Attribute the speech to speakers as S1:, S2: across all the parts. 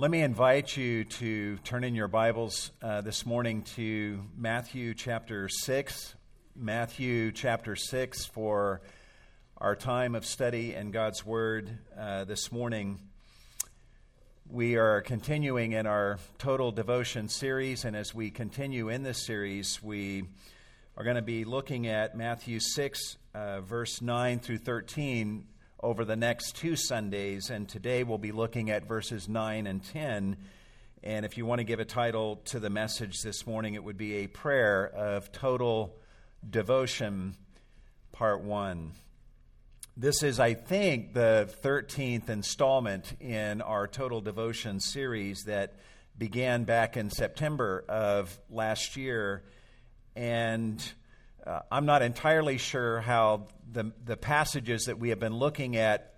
S1: Let me invite you to turn in your Bibles uh, this morning to Matthew chapter 6. Matthew chapter 6 for our time of study in God's Word uh, this morning. We are continuing in our total devotion series, and as we continue in this series, we are going to be looking at Matthew 6, uh, verse 9 through 13 over the next two Sundays, and today we'll be looking at verses 9 and 10. And if you want to give a title to the message this morning, it would be a prayer of total devotion, part one. This is, I think, the 13th installment in our Total Devotion series that began back in September of last year. And uh, I'm not entirely sure how the, the passages that we have been looking at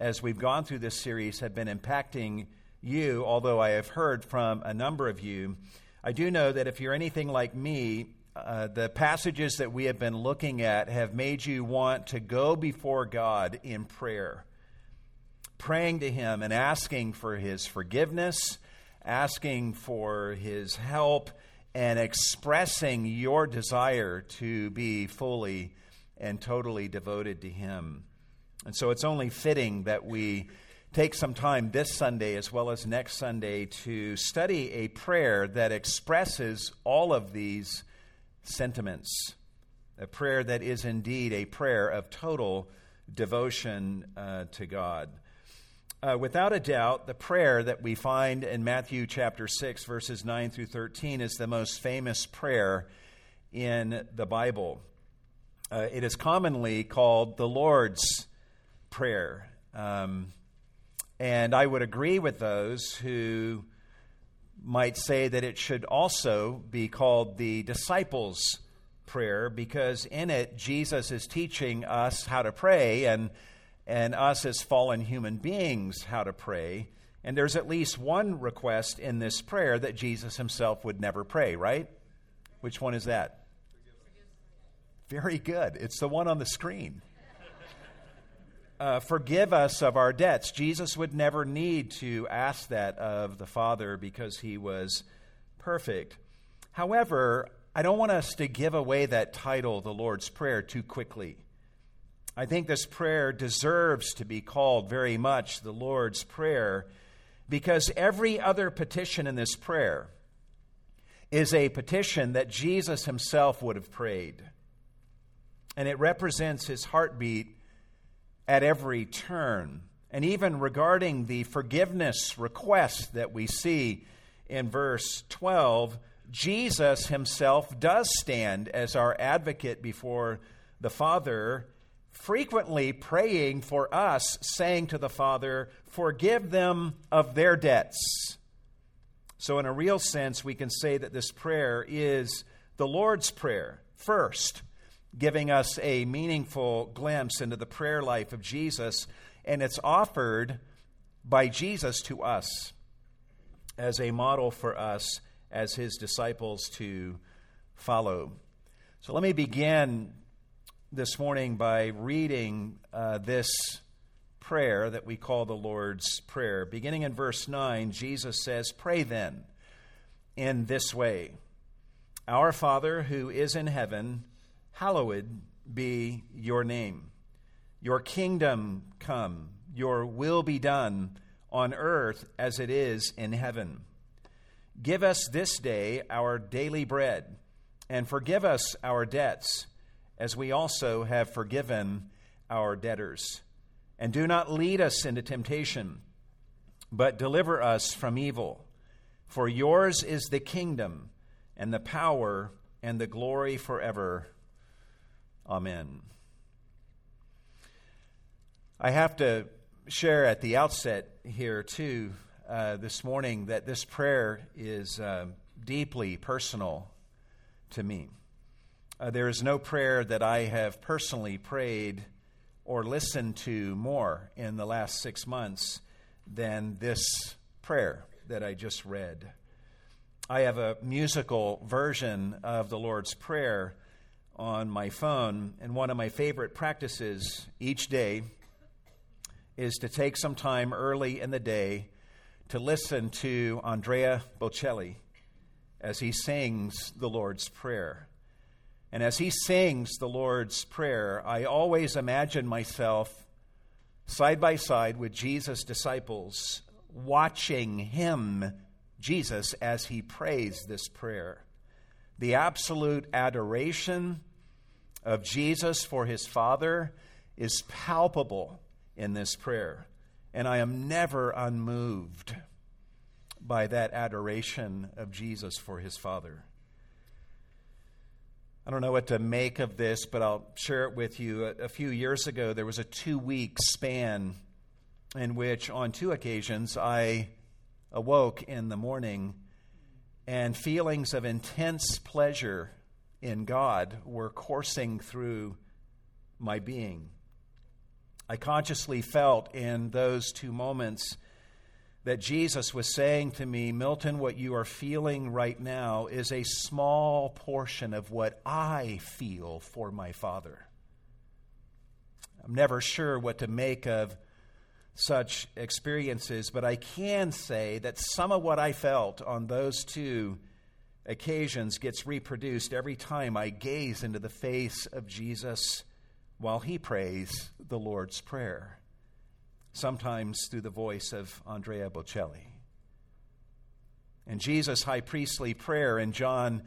S1: as we've gone through this series have been impacting you, although I have heard from a number of you. I do know that if you're anything like me, uh, the passages that we have been looking at have made you want to go before God in prayer, praying to Him and asking for His forgiveness, asking for His help, and expressing your desire to be fully and totally devoted to Him. And so it's only fitting that we take some time this Sunday as well as next Sunday to study a prayer that expresses all of these sentiments. A prayer that is indeed a prayer of total devotion uh, to God. Uh, without a doubt, the prayer that we find in Matthew chapter 6, verses 9 through 13, is the most famous prayer in the Bible. Uh, it is commonly called the Lord's Prayer. Um, and I would agree with those who might say that it should also be called the disciples' prayer because in it, Jesus is teaching us how to pray and, and us as fallen human beings how to pray. And there's at least one request in this prayer that Jesus himself would never pray, right? Which one is that? Very good. It's the one on the screen uh, forgive us of our debts. Jesus would never need to ask that of the Father because he was perfect. However, I don't want us to give away that title, the Lord's Prayer, too quickly. I think this prayer deserves to be called very much the Lord's Prayer because every other petition in this prayer is a petition that Jesus himself would have prayed. And it represents his heartbeat at every turn. And even regarding the forgiveness request that we see in verse 12, Jesus himself does stand as our advocate before the Father, frequently praying for us, saying to the Father, Forgive them of their debts. So, in a real sense, we can say that this prayer is the Lord's Prayer first giving us a meaningful glimpse into the prayer life of Jesus, and it's offered by Jesus to us as a model for us as his disciples to follow. So let me begin this morning by reading uh, this prayer that we call the Lord's Prayer. Beginning in verse 9, Jesus says, Pray then in this way Our Father who is in heaven, hallowed be your name. Your kingdom come, your will be done on earth as it is in heaven. Give us this day our daily bread, and forgive us our debts, as we also have forgiven our debtors. And do not lead us into temptation, but deliver us from evil. For yours is the kingdom, and the power, and the glory forever. Amen. I have to share at the outset here, too, uh, this morning, that this prayer is uh, deeply personal to me. Uh, there is no prayer that I have personally prayed or listened to more in the last six months than this prayer that I just read. I have a musical version of the Lord's Prayer on my phone, and one of my favorite practices each day is to take some time early in the day to listen to Andrea Bocelli as he sings the Lord's Prayer. And as he sings the Lord's Prayer, I always imagine myself side by side with Jesus' disciples, watching him, Jesus, as he prays this prayer. The absolute adoration of Jesus for his Father is palpable in this prayer. And I am never unmoved by that adoration of Jesus for his Father. I don't know what to make of this, but I'll share it with you. A, a few years ago, there was a two week span in which, on two occasions, I awoke in the morning and feelings of intense pleasure in God were coursing through my being. I consciously felt in those two moments that Jesus was saying to me, Milton, what you are feeling right now is a small portion of what I feel for my Father. I'm never sure what to make of such experiences, but I can say that some of what I felt on those two occasions gets reproduced every time I gaze into the face of Jesus while he prays the Lord's Prayer, sometimes through the voice of Andrea Bocelli. In Jesus' high priestly prayer in John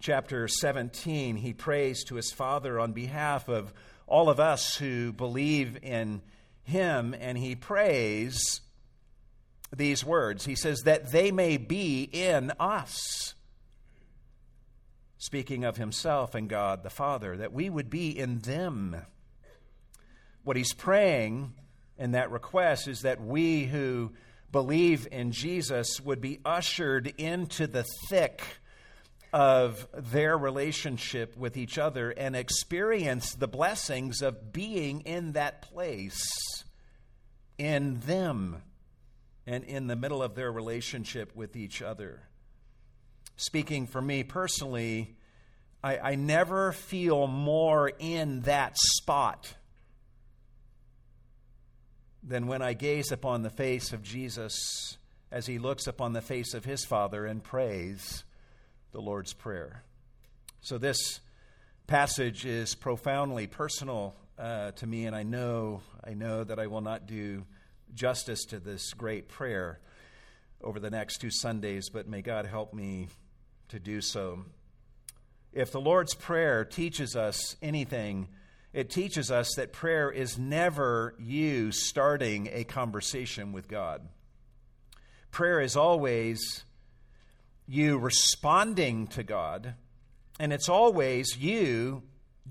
S1: chapter 17, he prays to his Father on behalf of all of us who believe in him, and he prays these words. He says, That they may be in us speaking of himself and God the Father, that we would be in them. What he's praying in that request is that we who believe in Jesus would be ushered into the thick of their relationship with each other and experience the blessings of being in that place, in them, and in the middle of their relationship with each other. Speaking for me personally, I, I never feel more in that spot than when I gaze upon the face of Jesus as he looks upon the face of his Father and prays the Lord's Prayer. So, this passage is profoundly personal uh, to me, and I know, I know that I will not do justice to this great prayer over the next two Sundays, but may God help me to do so. If the Lord's Prayer teaches us anything, it teaches us that prayer is never you starting a conversation with God. Prayer is always you responding to God, and it's always you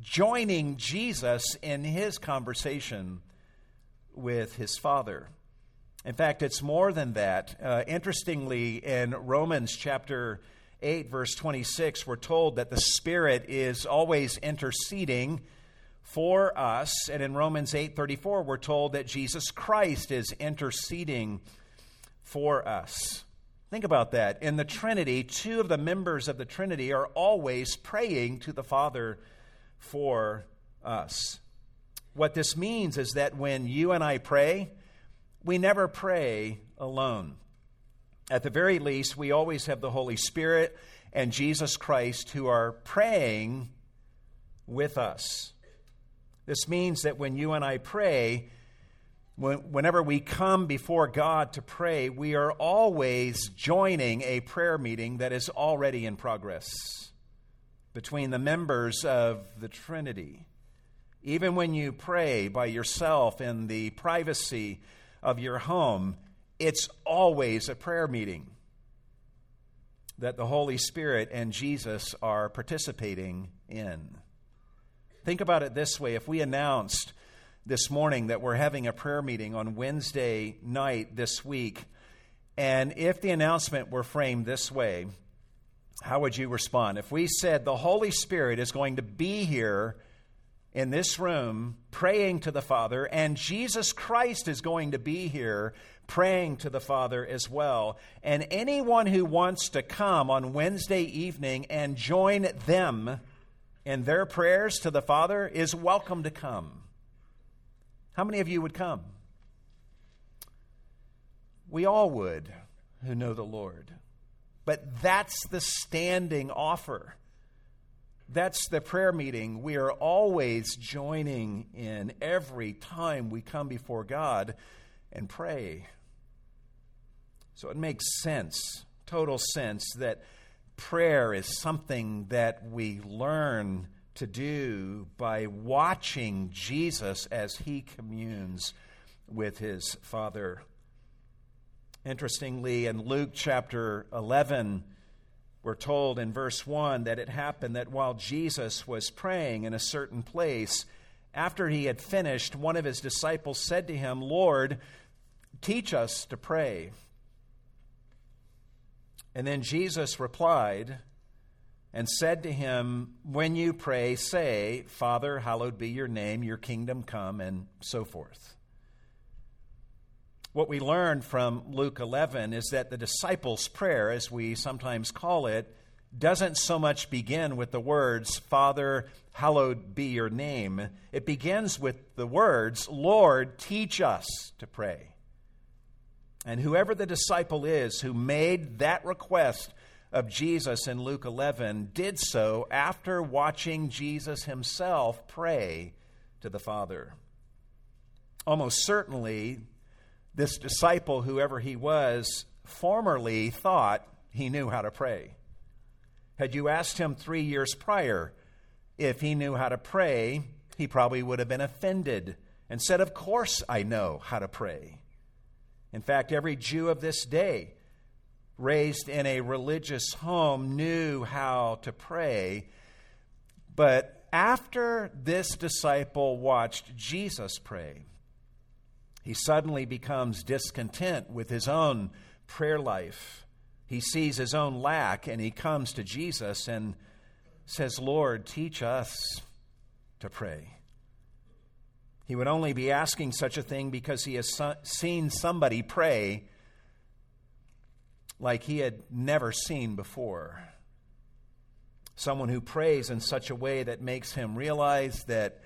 S1: joining Jesus in his conversation with his Father. In fact, it's more than that. Uh, interestingly, in Romans chapter 8, verse 26, we're told that the Spirit is always interceding for us. And in Romans 8, 34, we're told that Jesus Christ is interceding for us. Think about that. In the Trinity, two of the members of the Trinity are always praying to the Father for us. What this means is that when you and I pray, we never pray alone. At the very least, we always have the Holy Spirit and Jesus Christ who are praying with us. This means that when you and I pray, whenever we come before God to pray, we are always joining a prayer meeting that is already in progress between the members of the Trinity. Even when you pray by yourself in the privacy of your home, it's always a prayer meeting that the Holy Spirit and Jesus are participating in. Think about it this way if we announced this morning that we're having a prayer meeting on Wednesday night this week, and if the announcement were framed this way, how would you respond? If we said the Holy Spirit is going to be here in this room praying to the Father, and Jesus Christ is going to be here praying to the Father as well. And anyone who wants to come on Wednesday evening and join them in their prayers to the Father is welcome to come. How many of you would come? We all would. who know the Lord. But that's the standing offer. That's the prayer meeting we are always joining in every time we come before God and pray. So it makes sense, total sense, that prayer is something that we learn to do by watching Jesus as he communes with his Father. Interestingly, in Luke chapter 11, we're told in verse 1 that it happened that while Jesus was praying in a certain place, after he had finished, one of his disciples said to him, Lord, teach us to pray. And then Jesus replied and said to him, When you pray, say, Father, hallowed be your name, your kingdom come, and so forth. What we learn from Luke 11 is that the disciples' prayer, as we sometimes call it, doesn't so much begin with the words, Father, hallowed be your name. It begins with the words, Lord, teach us to pray. And whoever the disciple is who made that request of Jesus in Luke 11 did so after watching Jesus himself pray to the Father. Almost certainly, this disciple, whoever he was, formerly thought he knew how to pray. Had you asked him three years prior if he knew how to pray, he probably would have been offended and said, Of course I know how to pray. In fact, every Jew of this day, raised in a religious home, knew how to pray. But after this disciple watched Jesus pray, he suddenly becomes discontent with his own prayer life. He sees his own lack and he comes to Jesus and says, Lord, teach us to pray. He would only be asking such a thing because he has seen somebody pray like he had never seen before. Someone who prays in such a way that makes him realize that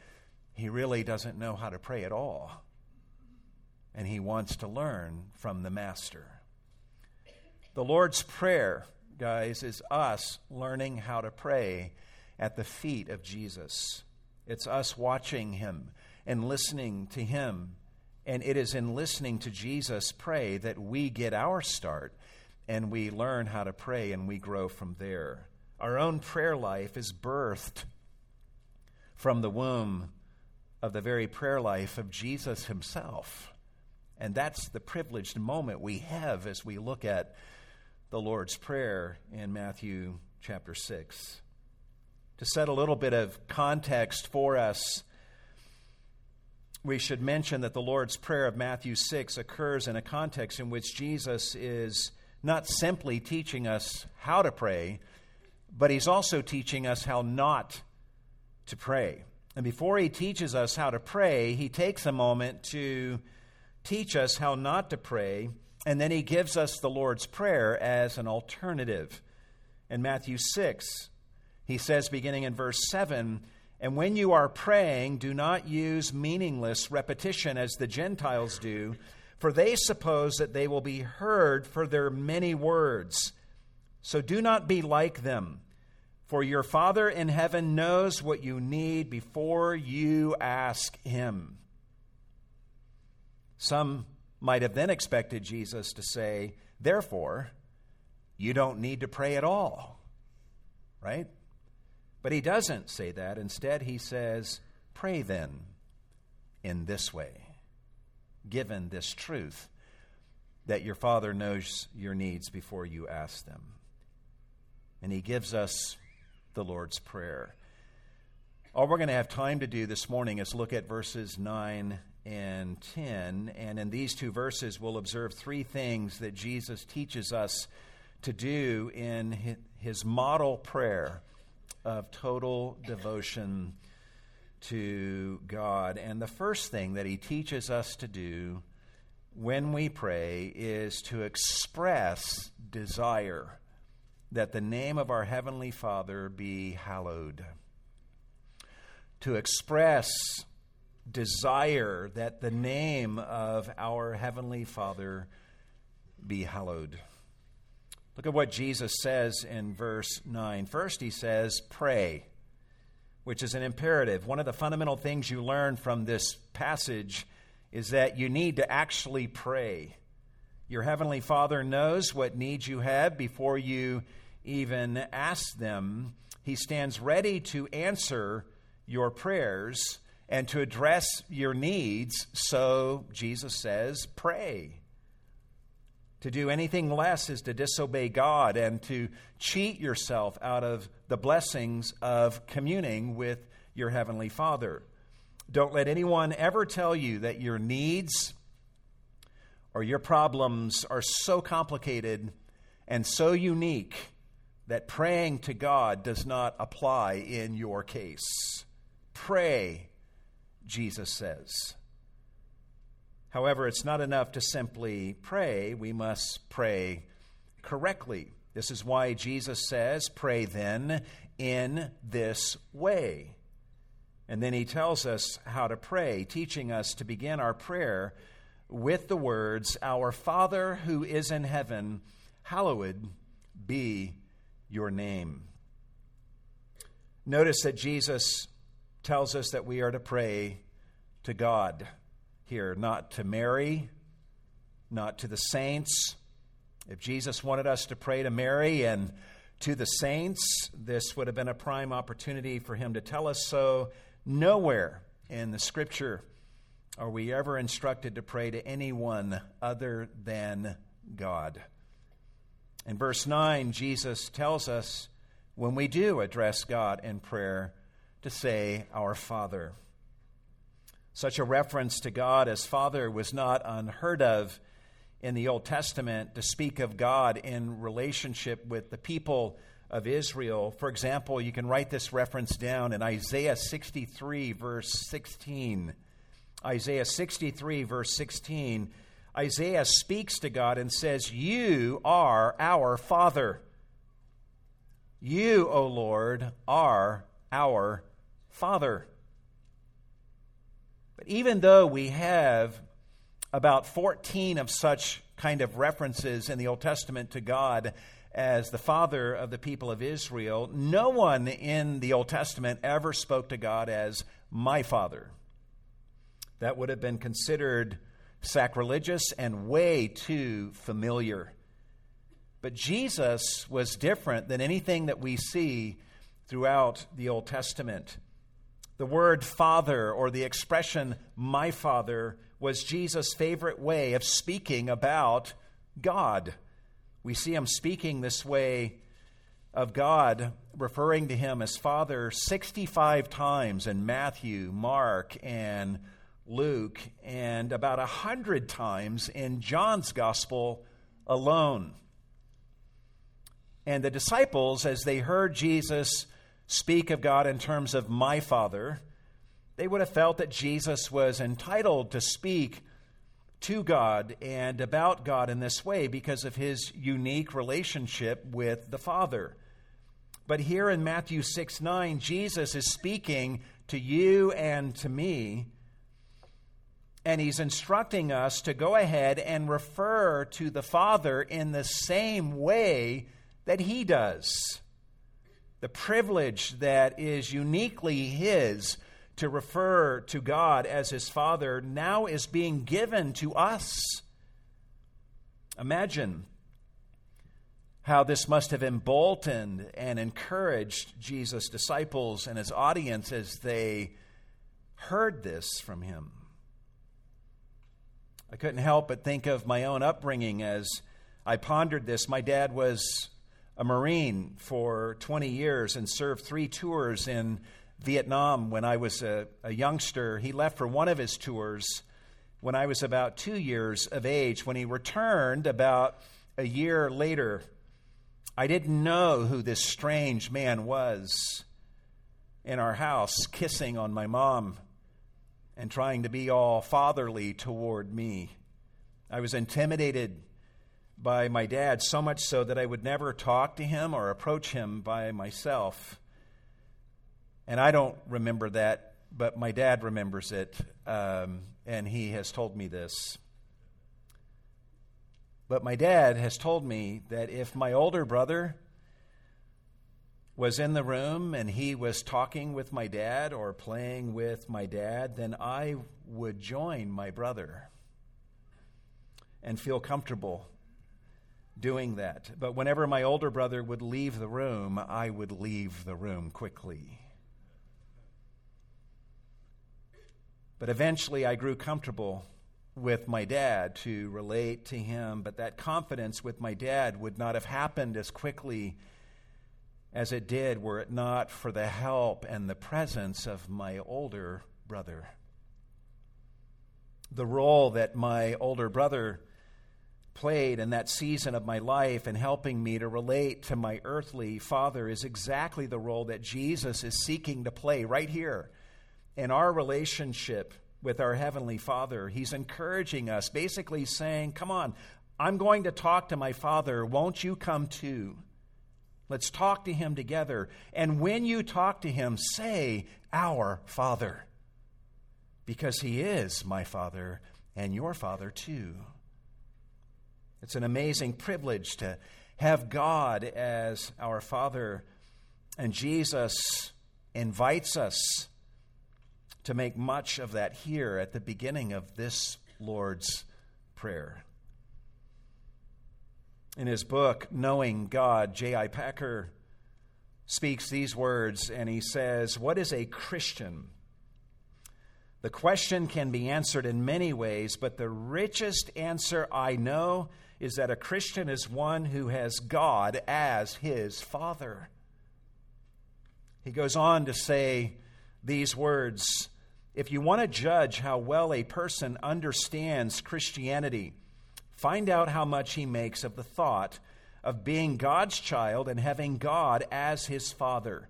S1: he really doesn't know how to pray at all and he wants to learn from the Master. The Lord's Prayer, guys, is us learning how to pray at the feet of Jesus. It's us watching him and listening to him. And it is in listening to Jesus pray that we get our start and we learn how to pray and we grow from there. Our own prayer life is birthed from the womb of the very prayer life of Jesus himself. And that's the privileged moment we have as we look at the Lord's Prayer in Matthew chapter 6. To set a little bit of context for us, we should mention that the Lord's Prayer of Matthew 6 occurs in a context in which Jesus is not simply teaching us how to pray, but he's also teaching us how not to pray. And before he teaches us how to pray, he takes a moment to teach us how not to pray, and then he gives us the Lord's Prayer as an alternative. In Matthew 6, he says, beginning in verse 7, and when you are praying, do not use meaningless repetition as the Gentiles do, for they suppose that they will be heard for their many words. So do not be like them, for your Father in heaven knows what you need before you ask him. Some might have then expected Jesus to say, Therefore, you don't need to pray at all. Right? But he doesn't say that. Instead, he says, Pray then in this way, given this truth that your Father knows your needs before you ask them. And he gives us the Lord's Prayer. All we're going to have time to do this morning is look at verses 9 and 10. And in these two verses, we'll observe three things that Jesus teaches us to do in his model prayer of total devotion to God. And the first thing that he teaches us to do when we pray is to express desire that the name of our Heavenly Father be hallowed. To express desire that the name of our Heavenly Father be hallowed. Look at what Jesus says in verse 9. First, he says, Pray, which is an imperative. One of the fundamental things you learn from this passage is that you need to actually pray. Your Heavenly Father knows what needs you have before you even ask them. He stands ready to answer your prayers and to address your needs. So, Jesus says, pray. To do anything less is to disobey God and to cheat yourself out of the blessings of communing with your Heavenly Father. Don't let anyone ever tell you that your needs or your problems are so complicated and so unique that praying to God does not apply in your case. Pray, Jesus says. However, it's not enough to simply pray, we must pray correctly. This is why Jesus says, Pray then in this way. And then he tells us how to pray, teaching us to begin our prayer with the words, Our Father who is in heaven, hallowed be your name. Notice that Jesus tells us that we are to pray to God here, not to Mary, not to the saints. If Jesus wanted us to pray to Mary and to the saints, this would have been a prime opportunity for him to tell us so Nowhere in the scripture are we ever instructed to pray to anyone other than God. In verse 9, Jesus tells us when we do address God in prayer to say, Our Father. Such a reference to God as Father was not unheard of in the Old Testament to speak of God in relationship with the people of Israel. For example, you can write this reference down in Isaiah 63, verse 16. Isaiah 63, verse 16. Isaiah speaks to God and says, You are our Father. You, O Lord, are our Father. But even though we have about 14 of such kind of references in the Old Testament to God as the father of the people of Israel, no one in the Old Testament ever spoke to God as my father. That would have been considered sacrilegious and way too familiar. But Jesus was different than anything that we see throughout the Old Testament. The word father or the expression my father was Jesus' favorite way of speaking about God. We see him speaking this way of God, referring to him as Father 65 times in Matthew, Mark, and Luke, and about 100 times in John's Gospel alone. And the disciples, as they heard Jesus speak of God in terms of my Father, they would have felt that Jesus was entitled to speak to God and about God in this way because of his unique relationship with the Father. But here in Matthew 6 9, Jesus is speaking to you and to me, and he's instructing us to go ahead and refer to the Father in the same way that he does. The privilege that is uniquely his to refer to God as his Father now is being given to us. Imagine how this must have emboldened and encouraged Jesus' disciples and his audience as they heard this from him. I couldn't help but think of my own upbringing as I pondered this. My dad was a Marine for 20 years and served three tours in Vietnam when I was a, a, youngster. He left for one of his tours when I was about two years of age. When he returned about a year later, I didn't know who this strange man was in our house, kissing on my mom and trying to be all fatherly toward me. I was intimidated by my dad, so much so that I would never talk to him or approach him by myself. And I don't remember that, but my dad remembers it, um, and he has told me this. But my dad has told me that if my older brother was in the room and he was talking with my dad or playing with my dad, then I would join my brother and feel comfortable doing that. But whenever my older brother would leave the room, I would leave the room quickly. But eventually I grew comfortable with my dad to relate to him, but that confidence with my dad would not have happened as quickly as it did were it not for the help and the presence of my older brother. The role that my older brother played in that season of my life and helping me to relate to my earthly father is exactly the role that Jesus is seeking to play right here in our relationship with our Heavenly Father. He's encouraging us, basically saying, Come on, I'm going to talk to my Father. Won't you come too? Let's talk to him together. And when you talk to him, say, Our Father, because he is my Father and your Father too. It's an amazing privilege to have God as our Father, and Jesus invites us to make much of that here at the beginning of this Lord's Prayer. In his book, Knowing God, J.I. Packer speaks these words and he says, What is a Christian? The question can be answered in many ways, but the richest answer I know is that a Christian is one who has God as his Father. He goes on to say these words If you want to judge how well a person understands Christianity, Find out how much he makes of the thought of being God's child and having God as his father.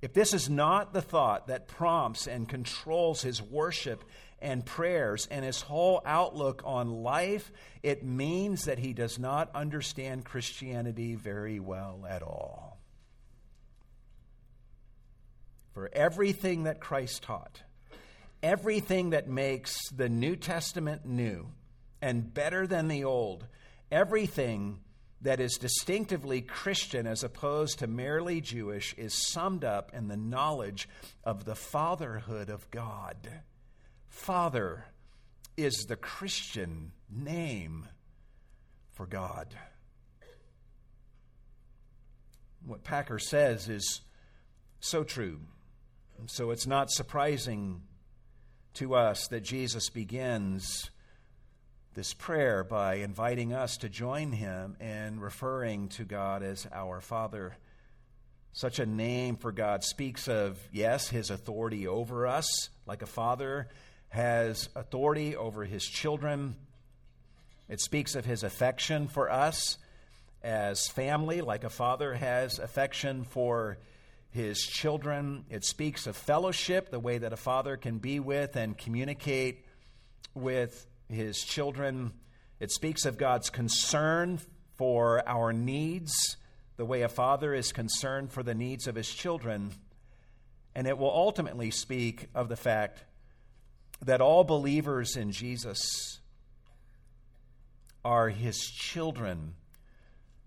S1: If this is not the thought that prompts and controls his worship and prayers and his whole outlook on life, it means that he does not understand Christianity very well at all. For everything that Christ taught, everything that makes the New Testament new, and better than the old. Everything that is distinctively Christian as opposed to merely Jewish is summed up in the knowledge of the fatherhood of God. Father is the Christian name for God. What Packer says is so true. So it's not surprising to us that Jesus begins this prayer by inviting us to join him in referring to God as our Father. Such a name for God speaks of, yes, his authority over us, like a father has authority over his children. It speaks of his affection for us as family, like a father has affection for his children. It speaks of fellowship, the way that a father can be with and communicate with his children. It speaks of God's concern for our needs, the way a father is concerned for the needs of his children. And it will ultimately speak of the fact that all believers in Jesus are his children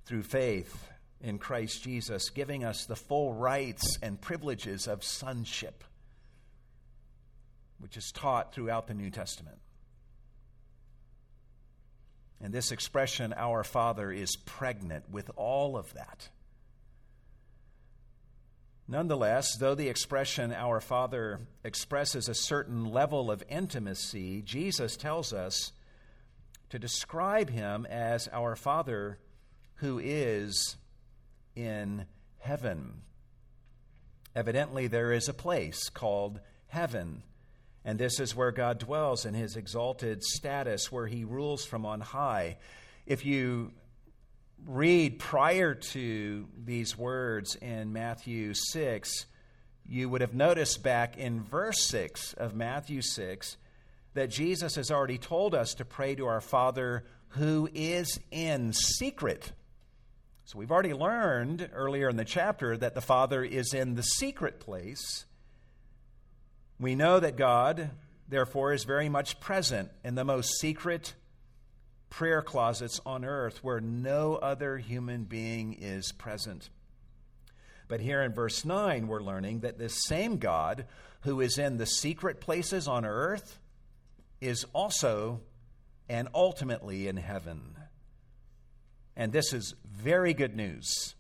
S1: through faith in Christ Jesus, giving us the full rights and privileges of sonship, which is taught throughout the New Testament. And this expression, our Father, is pregnant with all of that. Nonetheless, though the expression our Father expresses a certain level of intimacy, Jesus tells us to describe him as our Father who is in heaven. Evidently, there is a place called heaven and this is where God dwells in his exalted status, where he rules from on high. If you read prior to these words in Matthew 6, you would have noticed back in verse 6 of Matthew 6 that Jesus has already told us to pray to our Father who is in secret. So we've already learned earlier in the chapter that the Father is in the secret place. We know that God, therefore, is very much present in the most secret prayer closets on earth where no other human being is present. But here in verse 9, we're learning that this same God who is in the secret places on earth is also and ultimately in heaven. And this is very good news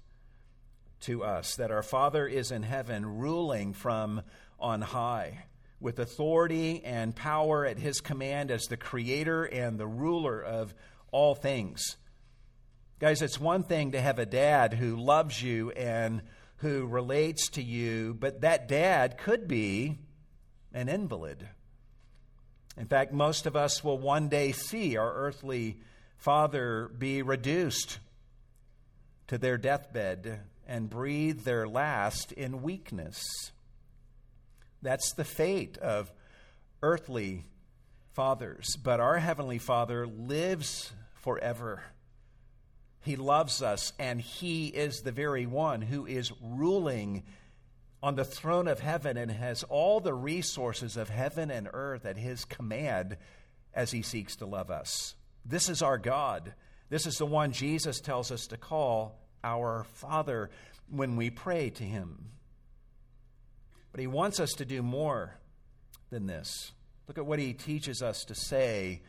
S1: to us that our Father is in heaven, ruling from on high, with authority and power at his command as the creator and the ruler of all things. Guys, it's one thing to have a dad who loves you and who relates to you, but that dad could be an invalid. In fact, most of us will one day see our earthly father be reduced to their deathbed and breathe their last in weakness. That's the fate of earthly fathers. But our Heavenly Father lives forever. He loves us, and He is the very one who is ruling on the throne of heaven and has all the resources of heaven and earth at His command as He seeks to love us. This is our God. This is the one Jesus tells us to call our Father when we pray to Him. But He wants us to do more than this. Look at what He teaches us to say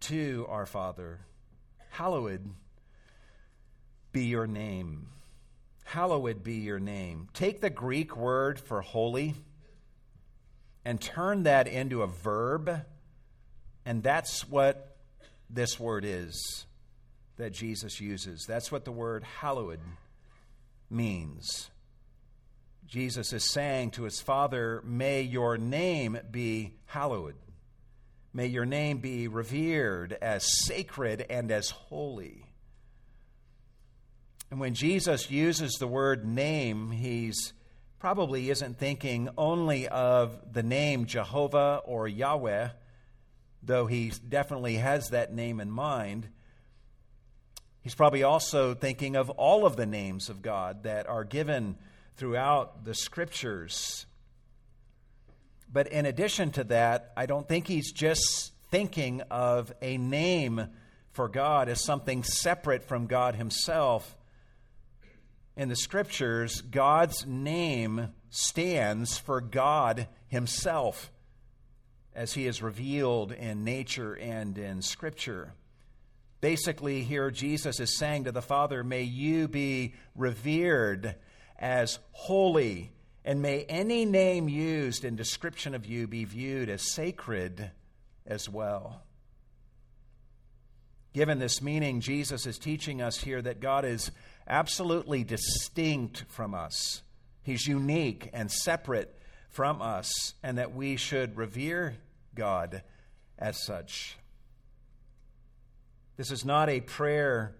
S1: to our Father Hallowed be your name. Hallowed be your name. Take the Greek word for holy and turn that into a verb, and that's what this word is that Jesus uses. That's what the word hallowed means. Jesus is saying to his Father, May your name be hallowed. May your name be revered as sacred and as holy. And when Jesus uses the word name, he's probably isn't thinking only of the name Jehovah or Yahweh, though he definitely has that name in mind. He's probably also thinking of all of the names of God that are given throughout the scriptures. But in addition to that, I don't think he's just thinking of a name for God as something separate from God himself in the scriptures, God's name stands for God Himself as He is revealed in nature and in scripture. Basically, here Jesus is saying to the Father, May you be revered as holy, and may any name used in description of you be viewed as sacred as well. Given this meaning, Jesus is teaching us here that God is absolutely distinct from us. He's unique and separate from us, and that we should revere God as such. This is not a prayer,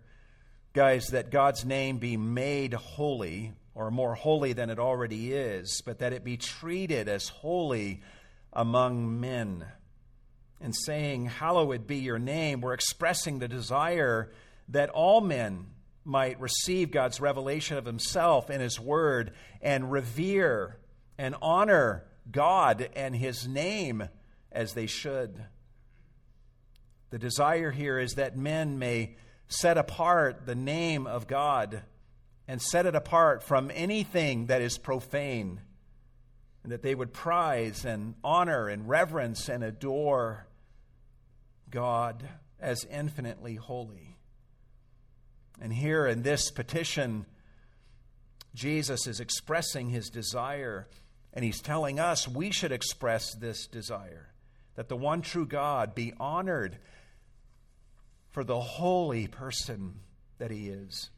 S1: guys, that God's name be made holy or more holy than it already is, but that it be treated as holy among men. In saying, Hallowed be your name, we're expressing the desire that all men might receive God's revelation of Himself in His Word and revere and honor God and His name as they should. The desire here is that men may set apart the name of God and set it apart from anything that is profane, and that they would prize and honor and reverence and adore God as infinitely holy. And here in this petition, Jesus is expressing his desire, and he's telling us we should express this desire that the one true God be honored for the holy person that he is.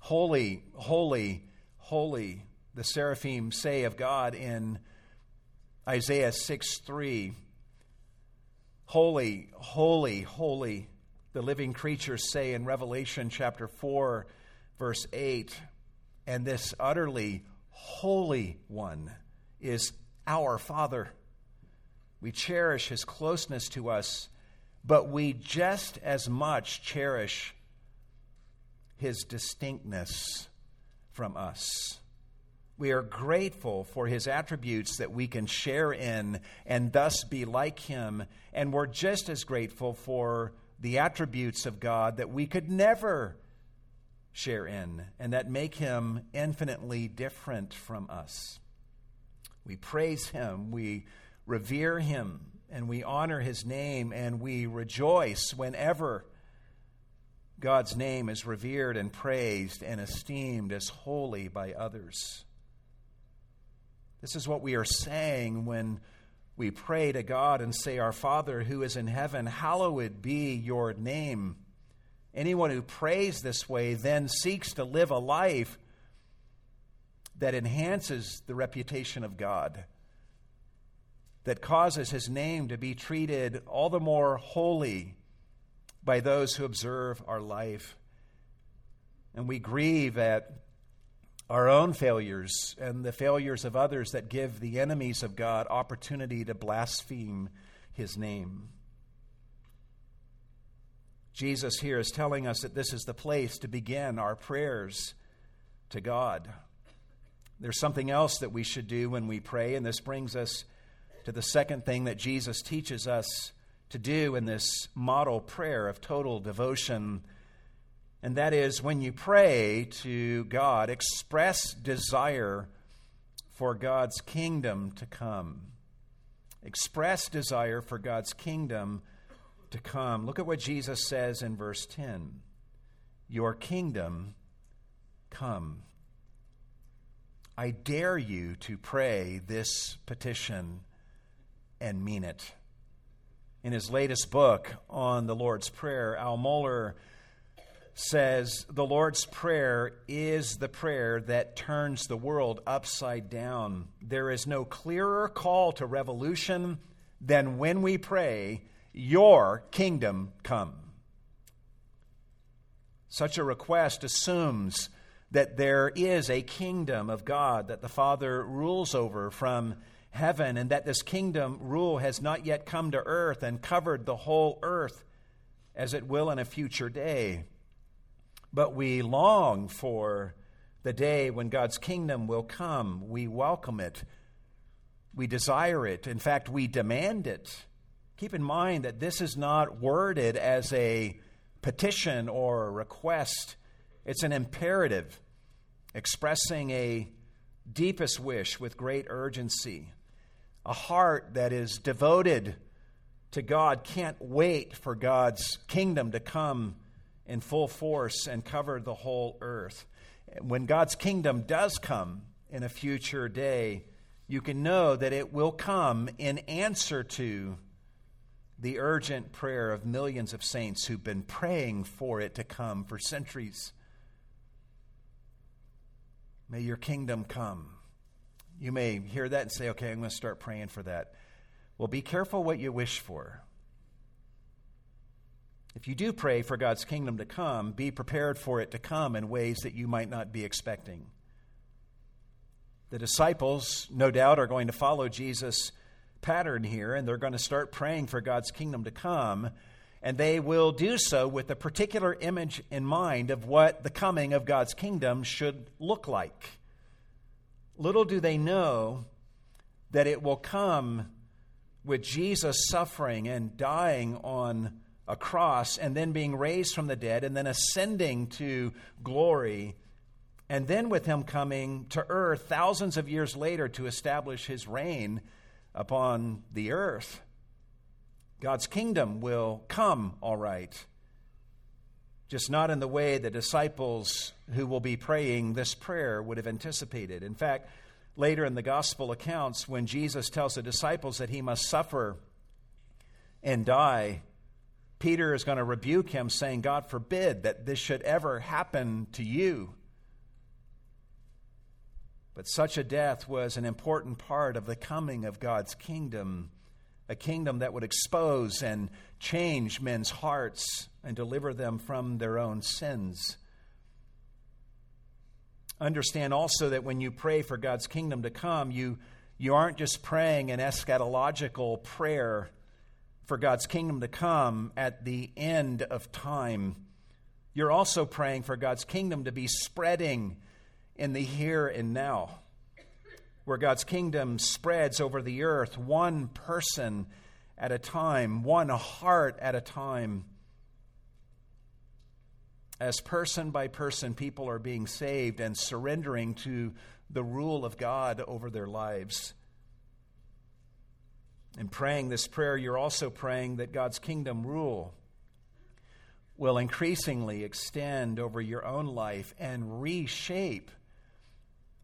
S1: Holy, holy, holy, the seraphim say of God in Isaiah 6 3. Holy, holy, holy the living creatures say in Revelation chapter 4, verse 8, and this utterly holy one is our Father. We cherish his closeness to us, but we just as much cherish his distinctness from us. We are grateful for his attributes that we can share in and thus be like him, and we're just as grateful for the attributes of God that we could never share in and that make him infinitely different from us. We praise him, we revere him, and we honor his name, and we rejoice whenever God's name is revered and praised and esteemed as holy by others. This is what we are saying when we pray to God and say, Our Father who is in heaven, hallowed be your name. Anyone who prays this way then seeks to live a life that enhances the reputation of God, that causes his name to be treated all the more holy by those who observe our life. And we grieve at our own failures and the failures of others that give the enemies of God opportunity to blaspheme his name. Jesus here is telling us that this is the place to begin our prayers to God. There's something else that we should do when we pray, and this brings us to the second thing that Jesus teaches us to do in this model prayer of total devotion. And that is when you pray to God, express desire for God's kingdom to come. Express desire for God's kingdom to come. Look at what Jesus says in verse 10 Your kingdom come. I dare you to pray this petition and mean it. In his latest book on the Lord's Prayer, Al Mohler says the Lord's Prayer is the prayer that turns the world upside down. There is no clearer call to revolution than when we pray, Your kingdom come. Such a request assumes that there is a kingdom of God that the Father rules over from heaven, and that this kingdom rule has not yet come to earth and covered the whole earth as it will in a future day. But we long for the day when God's kingdom will come. We welcome it. We desire it. In fact, we demand it. Keep in mind that this is not worded as a petition or a request. It's an imperative expressing a deepest wish with great urgency. A heart that is devoted to God can't wait for God's kingdom to come in full force and cover the whole earth. When God's kingdom does come in a future day, you can know that it will come in answer to the urgent prayer of millions of saints who've been praying for it to come for centuries. May your kingdom come. You may hear that and say, okay, I'm going to start praying for that. Well, be careful what you wish for. If you do pray for God's kingdom to come, be prepared for it to come in ways that you might not be expecting. The disciples, no doubt, are going to follow Jesus' pattern here, and they're going to start praying for God's kingdom to come and they will do so with a particular image in mind of what the coming of God's kingdom should look like. Little do they know that it will come with Jesus suffering and dying on a cross and then being raised from the dead and then ascending to glory and then with him coming to earth thousands of years later to establish his reign upon the earth. God's kingdom will come, all right. Just not in the way the disciples who will be praying this prayer would have anticipated. In fact, later in the gospel accounts, when Jesus tells the disciples that he must suffer and die, Peter is going to rebuke him, saying, God forbid that this should ever happen to you. But such a death was an important part of the coming of God's kingdom a kingdom that would expose and change men's hearts and deliver them from their own sins. Understand also that when you pray for God's kingdom to come, you, you aren't just praying an eschatological prayer for God's kingdom to come at the end of time. You're also praying for God's kingdom to be spreading in the here and now where God's kingdom spreads over the earth, one person at a time, one heart at a time, as person by person people are being saved and surrendering to the rule of God over their lives. In praying this prayer, you're also praying that God's kingdom rule will increasingly extend over your own life and reshape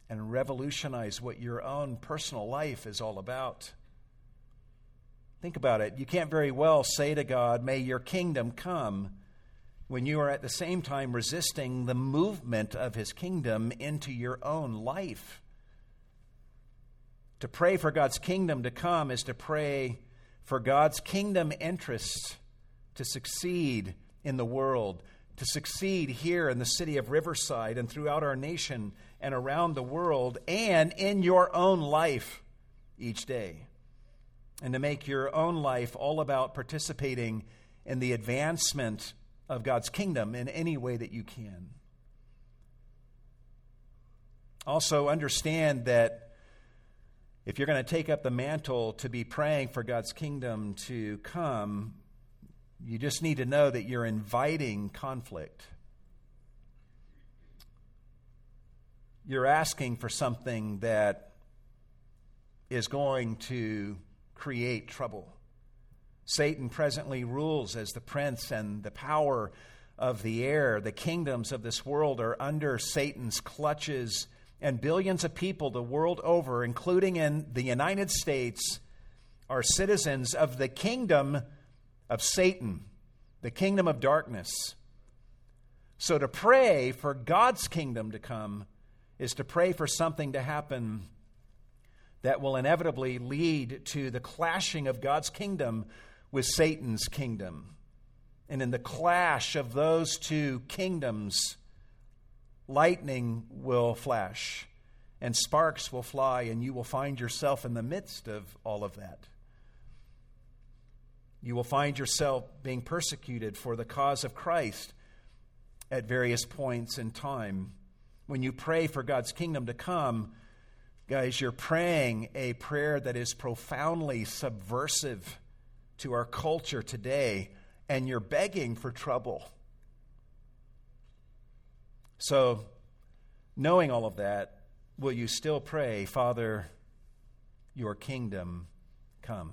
S1: and revolutionize what your own personal life is all about. Think about it. You can't very well say to God, May your kingdom come, when you are at the same time resisting the movement of his kingdom into your own life. To pray for God's kingdom to come is to pray for God's kingdom interests to succeed in the world, to succeed here in the city of Riverside and throughout our nation and around the world and in your own life each day. And to make your own life all about participating in the advancement of God's kingdom in any way that you can. Also, understand that if you're going to take up the mantle to be praying for God's kingdom to come, you just need to know that you're inviting conflict. You're asking for something that is going to create trouble. Satan presently rules as the prince and the power of the air. The kingdoms of this world are under Satan's clutches and billions of people the world over, including in the United States, are citizens of the kingdom of Satan, the kingdom of darkness. So to pray for God's kingdom to come is to pray for something to happen that will inevitably lead to the clashing of God's kingdom with Satan's kingdom. And in the clash of those two kingdoms, lightning will flash and sparks will fly, and you will find yourself in the midst of all of that. You will find yourself being persecuted for the cause of Christ at various points in time. When you pray for God's kingdom to come, guys, you're praying a prayer that is profoundly subversive to our culture today, and you're begging for trouble. So, knowing all of that, will you still pray, Father, your kingdom come?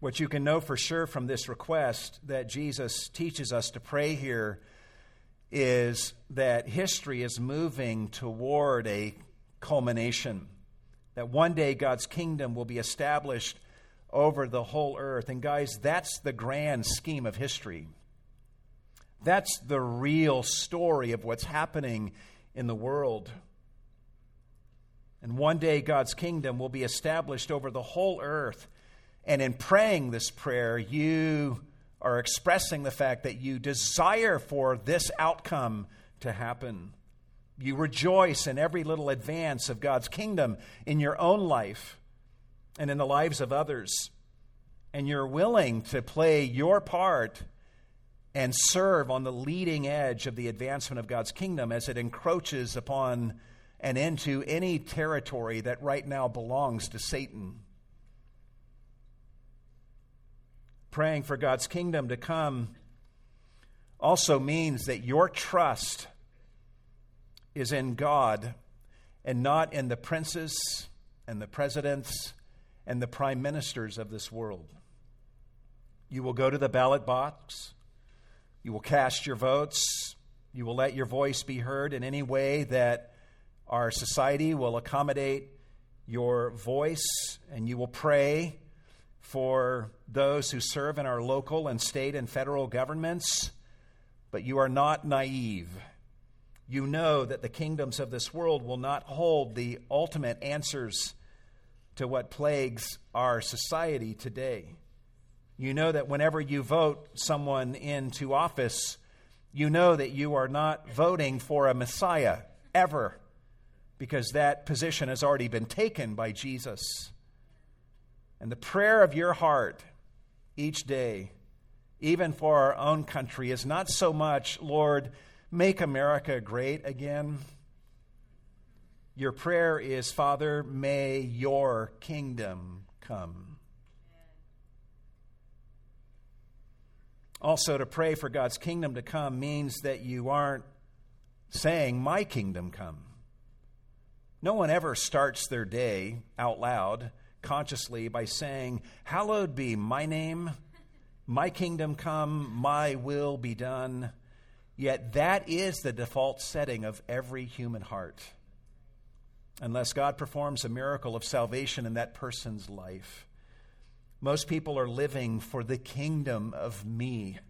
S1: What you can know for sure from this request that Jesus teaches us to pray here is that history is moving toward a culmination. That one day God's kingdom will be established over the whole earth. And, guys, that's the grand scheme of history. That's the real story of what's happening in the world. And one day God's kingdom will be established over the whole earth. And in praying this prayer, you are expressing the fact that you desire for this outcome to happen. You rejoice in every little advance of God's kingdom in your own life and in the lives of others. And you're willing to play your part and serve on the leading edge of the advancement of God's kingdom as it encroaches upon and into any territory that right now belongs to Satan. Praying for God's kingdom to come also means that your trust is in God and not in the princes and the presidents and the prime ministers of this world. You will go to the ballot box you will cast your votes. You will let your voice be heard in any way that our society will accommodate your voice, and you will pray for those who serve in our local and state and federal governments. But you are not naive. You know that the kingdoms of this world will not hold the ultimate answers to what plagues our society today. You know that whenever you vote someone into office, you know that you are not voting for a Messiah ever, because that position has already been taken by Jesus. And the prayer of your heart each day, even for our own country, is not so much, Lord, make America great again. Your prayer is, Father, may your kingdom come. Also, to pray for God's kingdom to come means that you aren't saying, My kingdom come. No one ever starts their day out loud, consciously, by saying, Hallowed be my name, my kingdom come, my will be done. Yet that is the default setting of every human heart. Unless God performs a miracle of salvation in that person's life. Most people are living for the kingdom of me.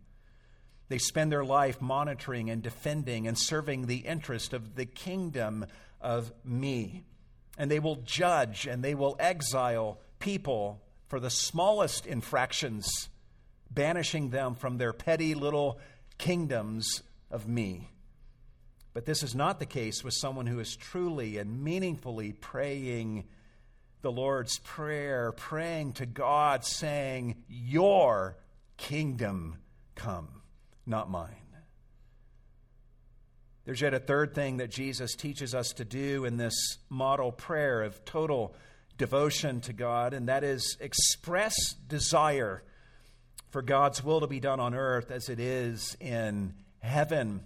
S1: They spend their life monitoring and defending and serving the interest of the kingdom of me. And they will judge and they will exile people for the smallest infractions, banishing them from their petty little kingdoms of me. But this is not the case with someone who is truly and meaningfully praying the Lord's Prayer, praying to God, saying, Your kingdom come, not mine. There's yet a third thing that Jesus teaches us to do in this model prayer of total devotion to God, and that is express desire for God's will to be done on earth as it is in heaven.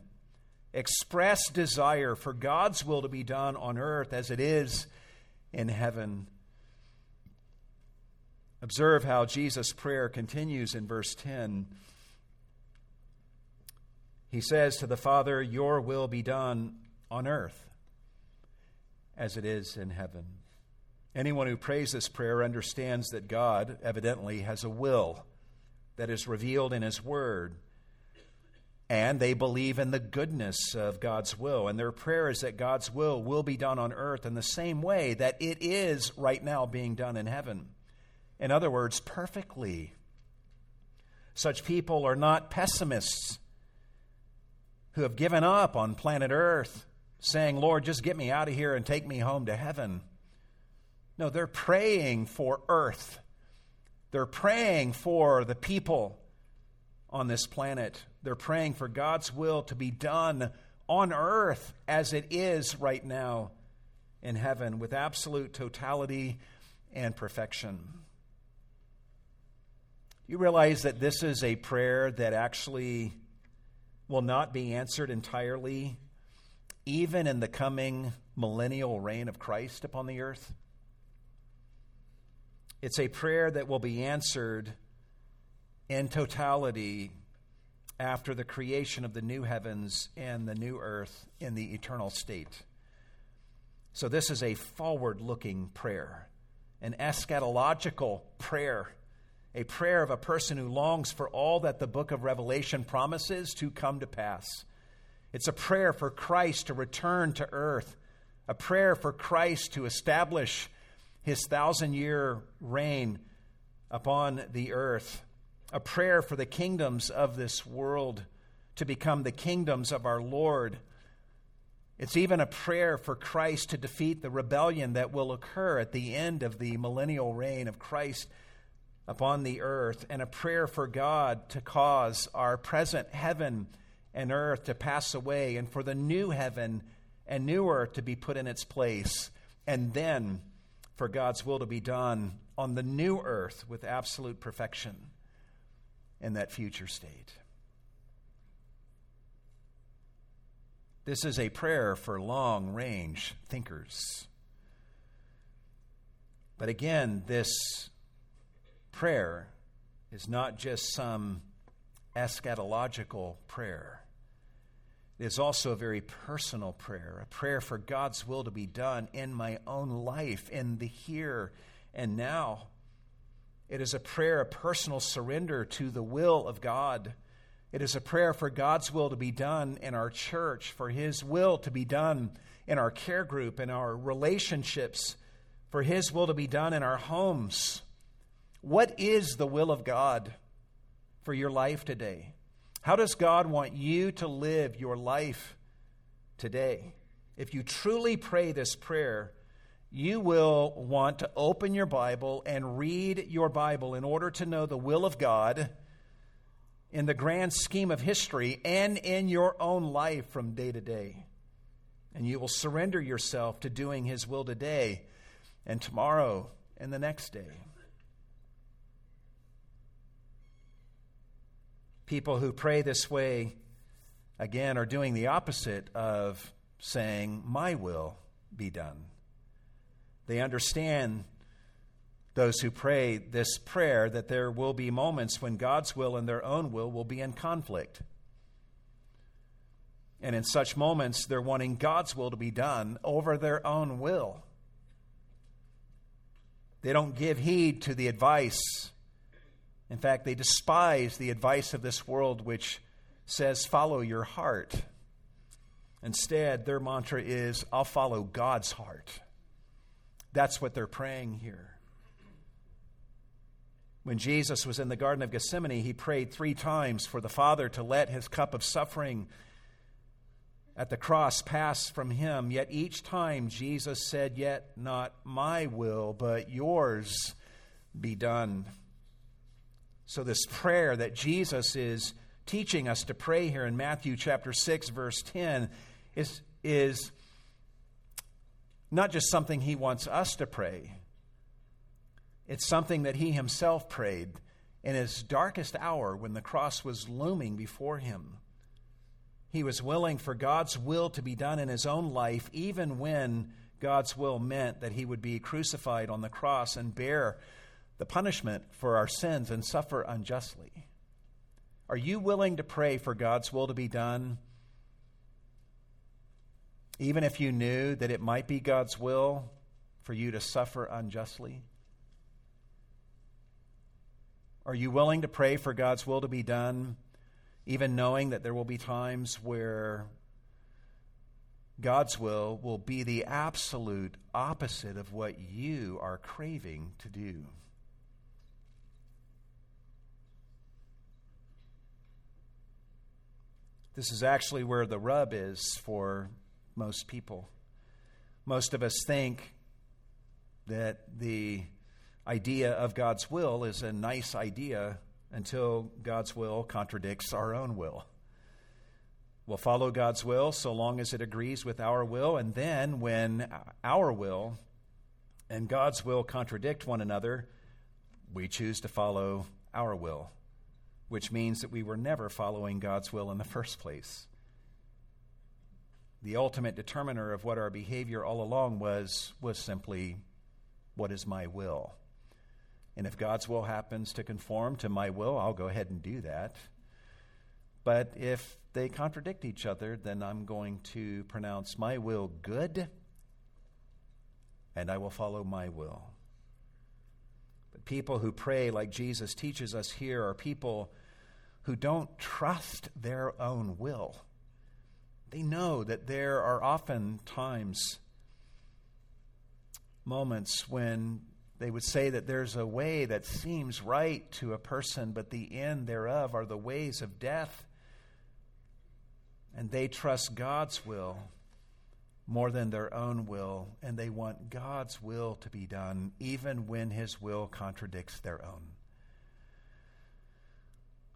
S1: Express desire for God's will to be done on earth as it is in heaven. Observe how Jesus' prayer continues in verse 10. He says to the Father, Your will be done on earth as it is in heaven. Anyone who prays this prayer understands that God evidently has a will that is revealed in His Word. And they believe in the goodness of God's will. And their prayer is that God's will will be done on earth in the same way that it is right now being done in heaven. In other words, perfectly. Such people are not pessimists who have given up on planet Earth, saying, Lord, just get me out of here and take me home to heaven. No, they're praying for earth. They're praying for the people on this planet. They're praying for God's will to be done on earth as it is right now in heaven with absolute totality and perfection. You realize that this is a prayer that actually will not be answered entirely, even in the coming millennial reign of Christ upon the earth? It's a prayer that will be answered in totality after the creation of the new heavens and the new earth in the eternal state. So, this is a forward looking prayer, an eschatological prayer a prayer of a person who longs for all that the book of Revelation promises to come to pass. It's a prayer for Christ to return to earth, a prayer for Christ to establish his thousand year reign upon the earth, a prayer for the kingdoms of this world to become the kingdoms of our Lord. It's even a prayer for Christ to defeat the rebellion that will occur at the end of the millennial reign of Christ upon the earth and a prayer for God to cause our present heaven and earth to pass away and for the new heaven and new earth to be put in its place, and then for God's will to be done on the new earth with absolute perfection in that future state. This is a prayer for long range thinkers. But again, this prayer is not just some eschatological prayer. It is also a very personal prayer, a prayer for God's will to be done in my own life, in the here and now. It is a prayer, a personal surrender to the will of God. It is a prayer for God's will to be done in our church, for His will to be done in our care group, in our relationships, for His will to be done in our homes what is the will of God for your life today? How does God want you to live your life today? If you truly pray this prayer, you will want to open your Bible and read your Bible in order to know the will of God in the grand scheme of history and in your own life from day to day. And you will surrender yourself to doing His will today and tomorrow and the next day. People who pray this way, again, are doing the opposite of saying, My will be done. They understand, those who pray this prayer, that there will be moments when God's will and their own will will be in conflict. And in such moments, they're wanting God's will to be done over their own will. They don't give heed to the advice. In fact, they despise the advice of this world, which says, follow your heart. Instead, their mantra is, I'll follow God's heart. That's what they're praying here. When Jesus was in the Garden of Gethsemane, he prayed three times for the Father to let his cup of suffering at the cross pass from him. Yet each time Jesus said, Yet not my will, but yours be done. So, this prayer that Jesus is teaching us to pray here in Matthew chapter 6, verse 10, is, is not just something he wants us to pray, it's something that he himself prayed in his darkest hour when the cross was looming before him. He was willing for God's will to be done in his own life, even when God's will meant that he would be crucified on the cross and bear the punishment for our sins and suffer unjustly. Are you willing to pray for God's will to be done, even if you knew that it might be God's will for you to suffer unjustly? Are you willing to pray for God's will to be done? even knowing that there will be times where God's will will be the absolute opposite of what you are craving to do. This is actually where the rub is for most people. Most of us think that the idea of God's will is a nice idea until God's will contradicts our own will. We'll follow God's will so long as it agrees with our will, and then when our will and God's will contradict one another, we choose to follow our will, which means that we were never following God's will in the first place. The ultimate determiner of what our behavior all along was was simply what is my will? And if God's will happens to conform to my will, I'll go ahead and do that. But if they contradict each other, then I'm going to pronounce my will good, and I will follow my will. But people who pray, like Jesus teaches us here, are people who don't trust their own will. They know that there are often times, moments when they would say that there's a way that seems right to a person, but the end thereof are the ways of death. And they trust God's will more than their own will, and they want God's will to be done, even when His will contradicts their own.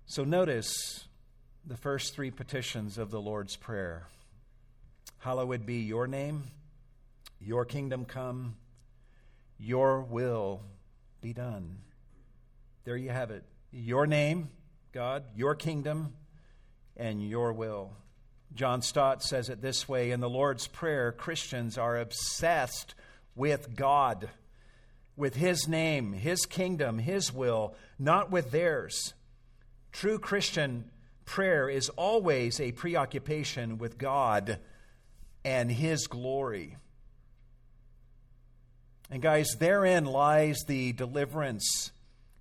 S1: So notice the first three petitions of the Lord's Prayer Hallowed be your name, your kingdom come your will be done. There you have it. Your name, God, your kingdom, and your will. John Stott says it this way In the Lord's Prayer, Christians are obsessed with God, with His name, His kingdom, His will, not with theirs. True Christian prayer is always a preoccupation with God and His glory. And, guys, therein lies the deliverance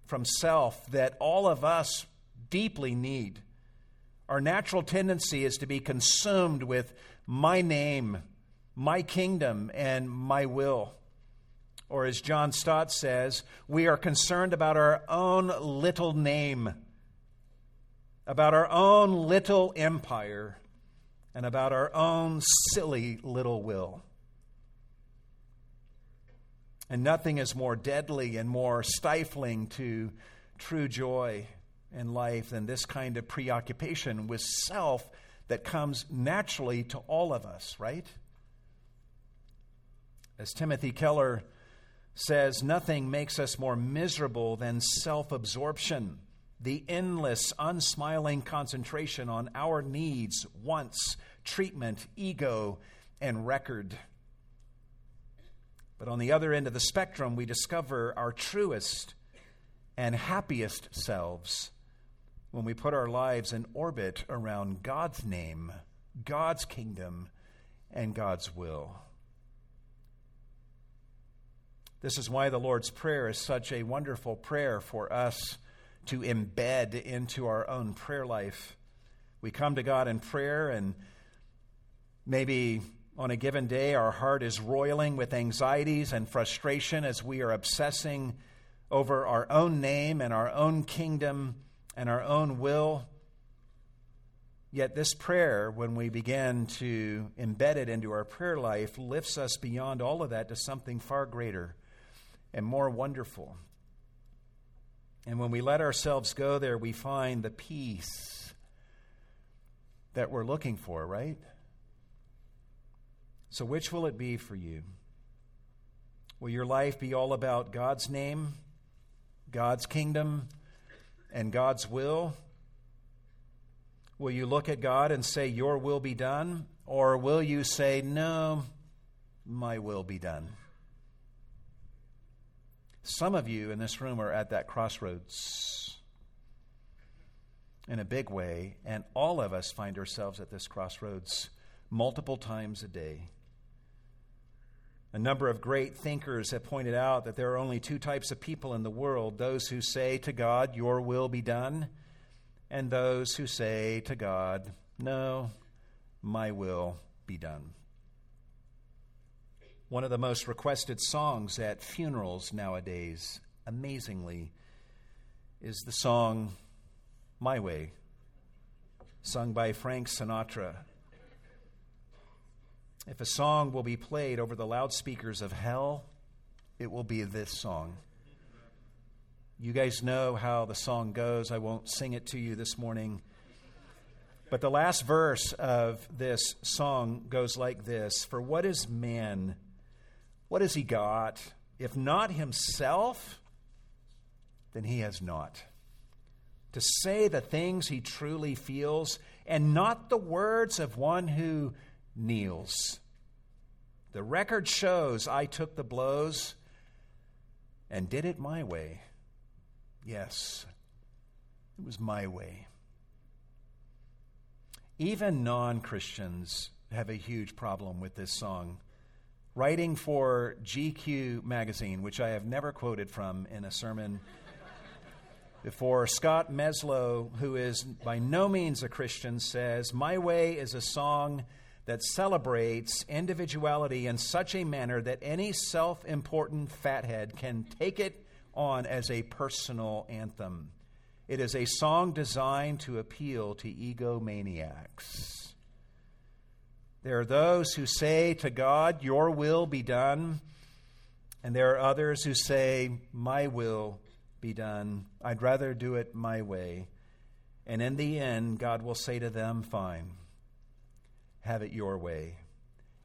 S1: from self that all of us deeply need. Our natural tendency is to be consumed with my name, my kingdom, and my will. Or, as John Stott says, we are concerned about our own little name, about our own little empire, and about our own silly little will. And nothing is more deadly and more stifling to true joy in life than this kind of preoccupation with self that comes naturally to all of us, right? As Timothy Keller says, nothing makes us more miserable than self absorption. The endless, unsmiling concentration on our needs, wants, treatment, ego, and record. But on the other end of the spectrum, we discover our truest and happiest selves when we put our lives in orbit around God's name, God's kingdom, and God's will. This is why the Lord's Prayer is such a wonderful prayer for us to embed into our own prayer life. We come to God in prayer, and maybe on a given day our heart is roiling with anxieties and frustration as we are obsessing over our own name and our own kingdom and our own will. Yet, this prayer, when we begin to embed it into our prayer life, lifts us beyond all of that to something far greater and more wonderful. And when we let ourselves go there, we find the peace that we're looking for, right? So, which will it be for you? Will your life be all about God's name, God's kingdom, and God's will? Will you look at God and say, Your will be done? Or will you say, No, my will be done? Some of you in this room are at that crossroads in a big way, and all of us find ourselves at this crossroads multiple times a day. A number of great thinkers have pointed out that there are only two types of people in the world those who say to God, Your will be done, and those who say to God, No, my will be done. One of the most requested songs at funerals nowadays, amazingly, is the song My Way, sung by Frank Sinatra. If a song will be played over the loudspeakers of hell, it will be this song. You guys know how the song goes. I won't sing it to you this morning. But the last verse of this song goes like this For what is man? What has he got? If not himself, then he has not. To say the things he truly feels, and not the words of one who kneels. The record shows I took the blows and did it my way. Yes, it was my way. Even non Christians have a huge problem with this song. Writing for GQ magazine, which I have never quoted from in a sermon before, Scott Meslow, who is by no means a Christian, says, My Way is a song that celebrates individuality in such a manner that any self important fathead can take it on as a personal anthem. It is a song designed to appeal to egomaniacs. There are those who say to God, Your will be done. And there are others who say, My will be done. I'd rather do it my way. And in the end, God will say to them, Fine have it your way.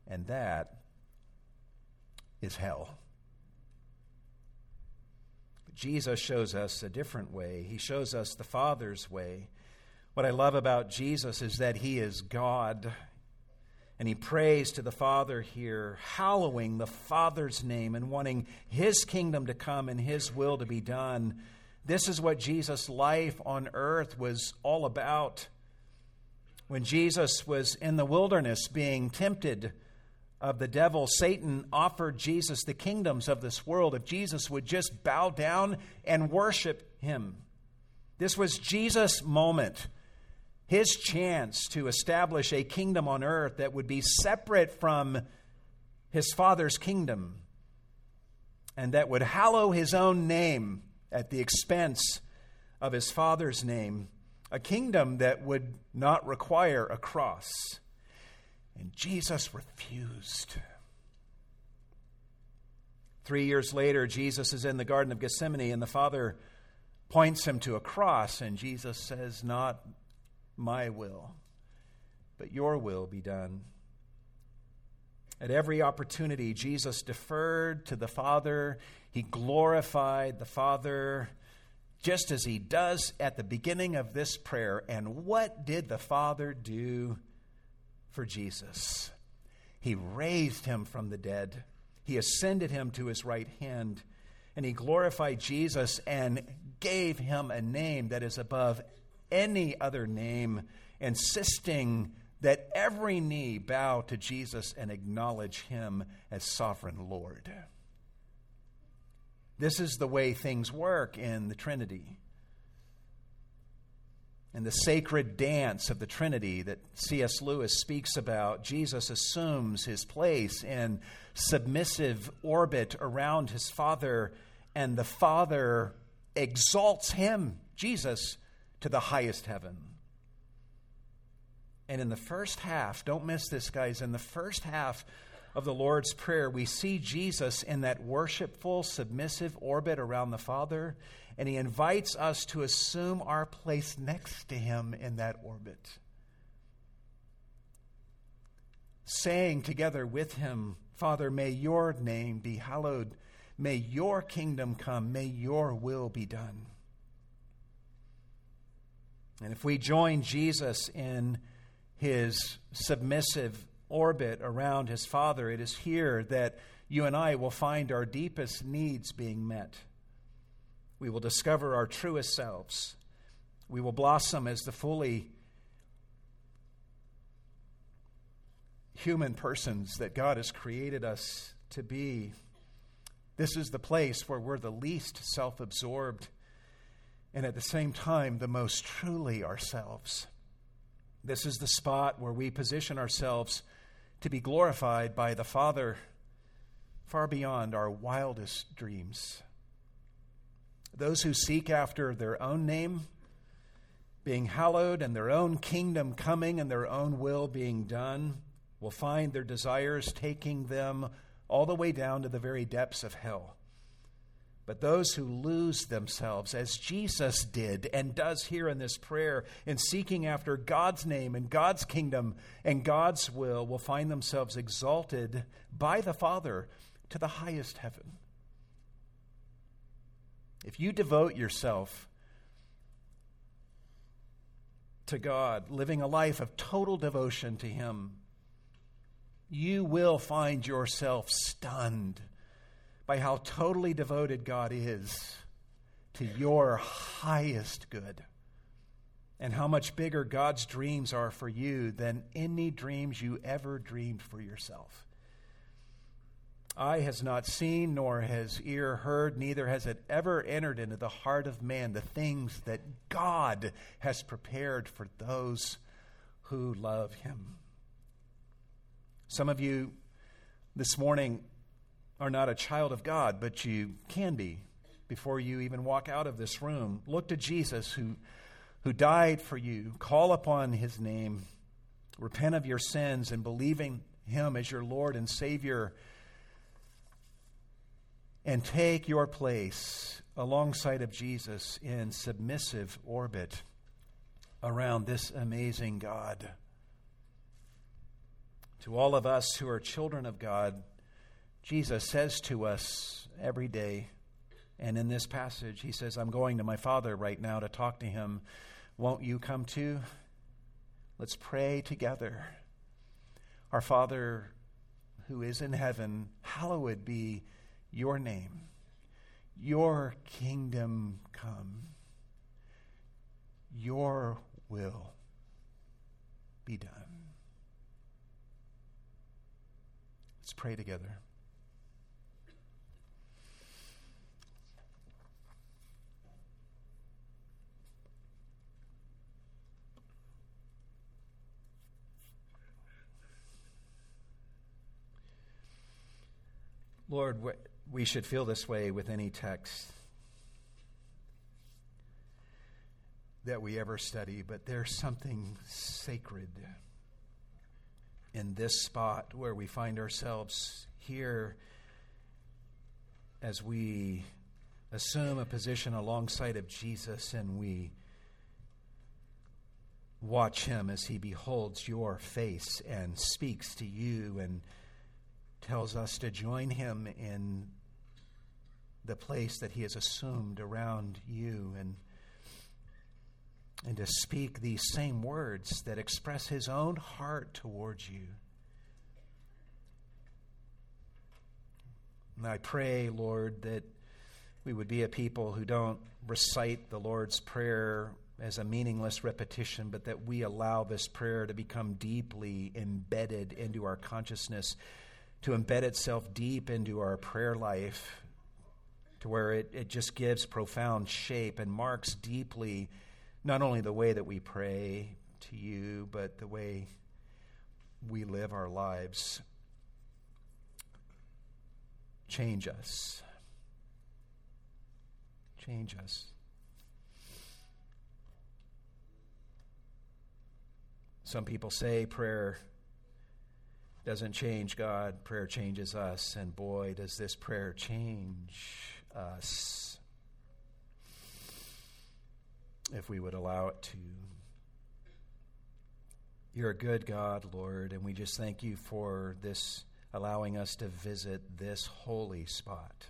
S1: And that is hell. But Jesus shows us a different way. He shows us the Father's way. What I love about Jesus is that he is God. And he prays to the Father here, hallowing the Father's name and wanting his kingdom to come and his will to be done. This is what Jesus' life on earth was all about when Jesus was in the wilderness being tempted of the devil, Satan offered Jesus the kingdoms of this world if Jesus would just bow down and worship him. This was Jesus' moment, his chance to establish a kingdom on earth that would be separate from his Father's kingdom and that would hallow his own name at the expense of his Father's name a kingdom that would not require a cross. And Jesus refused. Three years later, Jesus is in the Garden of Gethsemane, and the Father points him to a cross, and Jesus says, Not my will, but your will be done. At every opportunity, Jesus deferred to the Father. He glorified the Father just as he does at the beginning of this prayer. And what did the Father do for Jesus? He raised him from the dead, he ascended him to his right hand, and he glorified Jesus and gave him a name that is above any other name, insisting that every knee bow to Jesus and acknowledge him as sovereign Lord. This is the way things work in the Trinity. In the sacred dance of the Trinity that C.S. Lewis speaks about, Jesus assumes his place in submissive orbit around his Father, and the Father exalts him, Jesus, to the highest heaven. And in the first half, don't miss this, guys, in the first half of the Lord's Prayer, we see Jesus in that worshipful, submissive orbit around the Father, and he invites us to assume our place next to him in that orbit. Saying together with him, Father, may your name be hallowed, may your kingdom come, may your will be done. And if we join Jesus in his submissive orbit around his Father, it is here that you and I will find our deepest needs being met. We will discover our truest selves. We will blossom as the fully human persons that God has created us to be. This is the place where we're the least self absorbed and at the same time the most truly ourselves. This is the spot where we position ourselves to be glorified by the Father far beyond our wildest dreams. Those who seek after their own name being hallowed and their own kingdom coming and their own will being done will find their desires taking them all the way down to the very depths of hell. But those who lose themselves, as Jesus did and does here in this prayer, in seeking after God's name and God's kingdom and God's will, will find themselves exalted by the Father to the highest heaven. If you devote yourself to God, living a life of total devotion to Him, you will find yourself stunned by how totally devoted God is to your highest good and how much bigger God's dreams are for you than any dreams you ever dreamed for yourself. Eye has not seen, nor has ear heard, neither has it ever entered into the heart of man the things that God has prepared for those who love him. Some of you this morning are not a child of God, but you can be before you even walk out of this room. Look to Jesus who, who died for you. Call upon his name. Repent of your sins and believing him as your Lord and Savior. And take your place alongside of Jesus in submissive orbit around this amazing God. To all of us who are children of God, Jesus says to us every day, and in this passage, he says, I'm going to my Father right now to talk to him. Won't you come too? Let's pray together. Our Father who is in heaven, hallowed be your name. Your kingdom come. Your will be done. Let's pray together. Lord, we should feel this way with any text that we ever study, but there's something sacred in this spot where we find ourselves here as we assume a position alongside of Jesus and we watch him as he beholds your face and speaks to you and tells us to join him in the place that he has assumed around you and and to speak these same words that express his own heart towards you. And I pray, Lord, that we would be a people who don't recite the Lord's Prayer as a meaningless repetition, but that we allow this prayer to become deeply embedded into our consciousness, to embed itself deep into our prayer life, to where it, it just gives profound shape and marks deeply not only the way that we pray to you, but the way we live our lives. Change us. Change us. Some people say prayer doesn't change God, prayer changes us. And boy, does this prayer change us if we would allow it to. You're a good God, Lord, and we just thank you for this allowing us to visit this holy spot.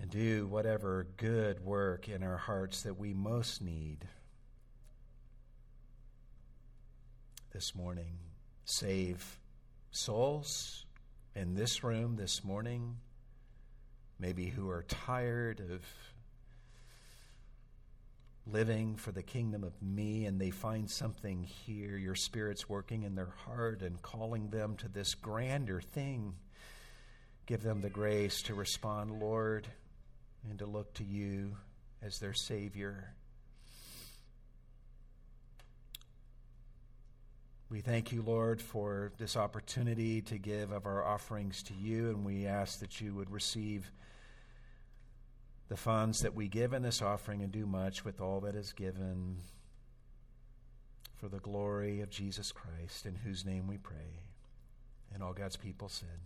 S1: And do whatever good work in our hearts that we most need this morning. Save souls in this room this morning maybe who are tired of living for the kingdom of me and they find something here. Your Spirit's working in their heart and calling them to this grander thing. Give them the grace to respond, Lord, and to look to you as their Savior. We thank you, Lord, for this opportunity to give of our offerings to you, and we ask that you would receive the funds that we give in this offering and do much with all that is given for the glory of Jesus Christ, in whose name we pray. And all God's people said,